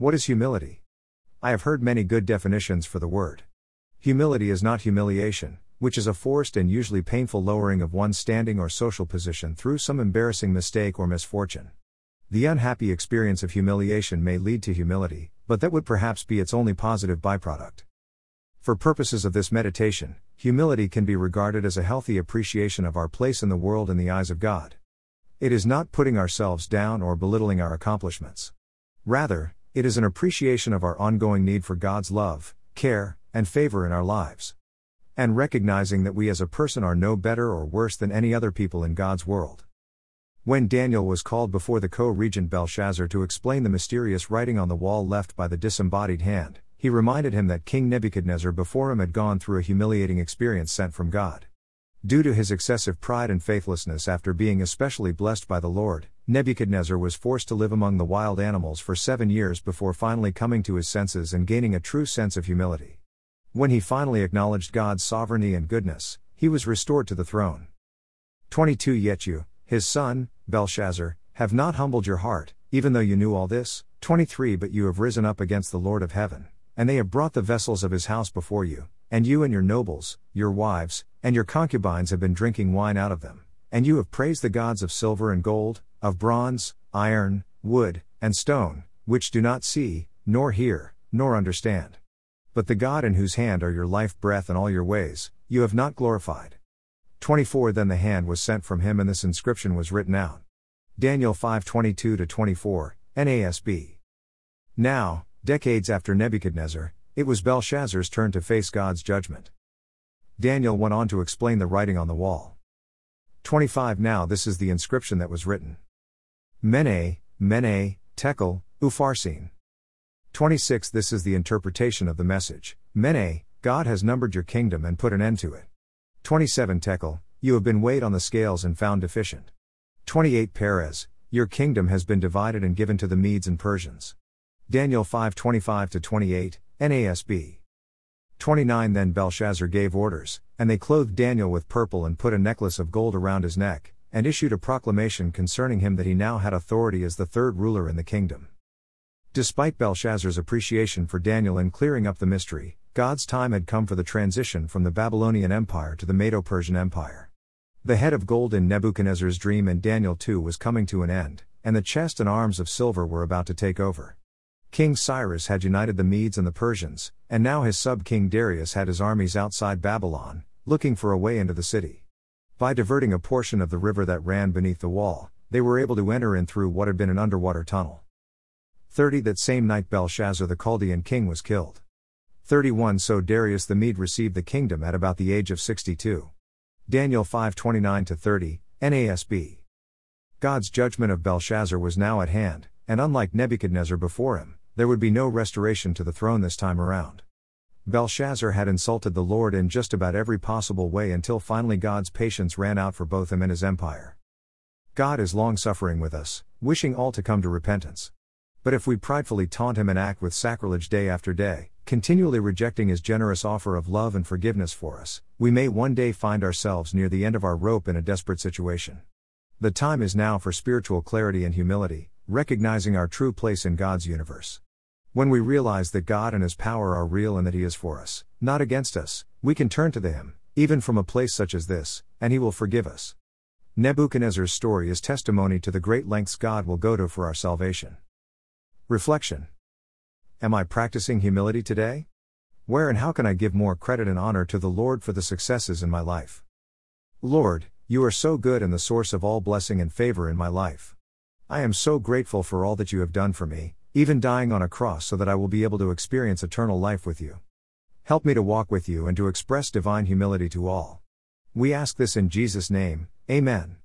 What is humility? I have heard many good definitions for the word. Humility is not humiliation, which is a forced and usually painful lowering of one's standing or social position through some embarrassing mistake or misfortune. The unhappy experience of humiliation may lead to humility, but that would perhaps be its only positive byproduct. For purposes of this meditation, humility can be regarded as a healthy appreciation of our place in the world in the eyes of God. It is not putting ourselves down or belittling our accomplishments. Rather, it is an appreciation of our ongoing need for God's love, care, and favor in our lives. And recognizing that we as a person are no better or worse than any other people in God's world. When Daniel was called before the co regent Belshazzar to explain the mysterious writing on the wall left by the disembodied hand, he reminded him that King Nebuchadnezzar before him had gone through a humiliating experience sent from God. Due to his excessive pride and faithlessness after being especially blessed by the Lord, Nebuchadnezzar was forced to live among the wild animals for seven years before finally coming to his senses and gaining a true sense of humility. When he finally acknowledged God's sovereignty and goodness, he was restored to the throne. 22 Yet you, his son, Belshazzar, have not humbled your heart, even though you knew all this. 23 But you have risen up against the Lord of heaven and they have brought the vessels of his house before you, and you and your nobles, your wives, and your concubines have been drinking wine out of them. And you have praised the gods of silver and gold, of bronze, iron, wood, and stone, which do not see, nor hear, nor understand. But the God in whose hand are your life breath and all your ways, you have not glorified. 24 Then the hand was sent from him and this inscription was written out. Daniel 5:22 24, NASB. Now, Decades after Nebuchadnezzar, it was Belshazzar's turn to face God's judgment. Daniel went on to explain the writing on the wall. 25 Now this is the inscription that was written Mene, Mene, Tekel, Upharsin. 26 This is the interpretation of the message Mene, God has numbered your kingdom and put an end to it. 27 Tekel, you have been weighed on the scales and found deficient. 28 Peres, your kingdom has been divided and given to the Medes and Persians. Daniel 5:25 28, NASB. 29 Then Belshazzar gave orders, and they clothed Daniel with purple and put a necklace of gold around his neck, and issued a proclamation concerning him that he now had authority as the third ruler in the kingdom. Despite Belshazzar's appreciation for Daniel in clearing up the mystery, God's time had come for the transition from the Babylonian Empire to the Medo Persian Empire. The head of gold in Nebuchadnezzar's dream in Daniel 2 was coming to an end, and the chest and arms of silver were about to take over. King Cyrus had united the Medes and the Persians, and now his sub king Darius had his armies outside Babylon, looking for a way into the city. By diverting a portion of the river that ran beneath the wall, they were able to enter in through what had been an underwater tunnel. 30 That same night Belshazzar the Chaldean king was killed. 31 So Darius the Mede received the kingdom at about the age of 62. Daniel 5:29 30, NASB. God's judgment of Belshazzar was now at hand, and unlike Nebuchadnezzar before him, there would be no restoration to the throne this time around. Belshazzar had insulted the Lord in just about every possible way until finally God's patience ran out for both him and his empire. God is long suffering with us, wishing all to come to repentance. But if we pridefully taunt him and act with sacrilege day after day, continually rejecting his generous offer of love and forgiveness for us, we may one day find ourselves near the end of our rope in a desperate situation. The time is now for spiritual clarity and humility, recognizing our true place in God's universe. When we realize that God and His power are real and that He is for us, not against us, we can turn to Him, even from a place such as this, and He will forgive us. Nebuchadnezzar's story is testimony to the great lengths God will go to for our salvation. Reflection Am I practicing humility today? Where and how can I give more credit and honor to the Lord for the successes in my life? Lord, you are so good and the source of all blessing and favor in my life. I am so grateful for all that you have done for me, even dying on a cross so that I will be able to experience eternal life with you. Help me to walk with you and to express divine humility to all. We ask this in Jesus' name, Amen.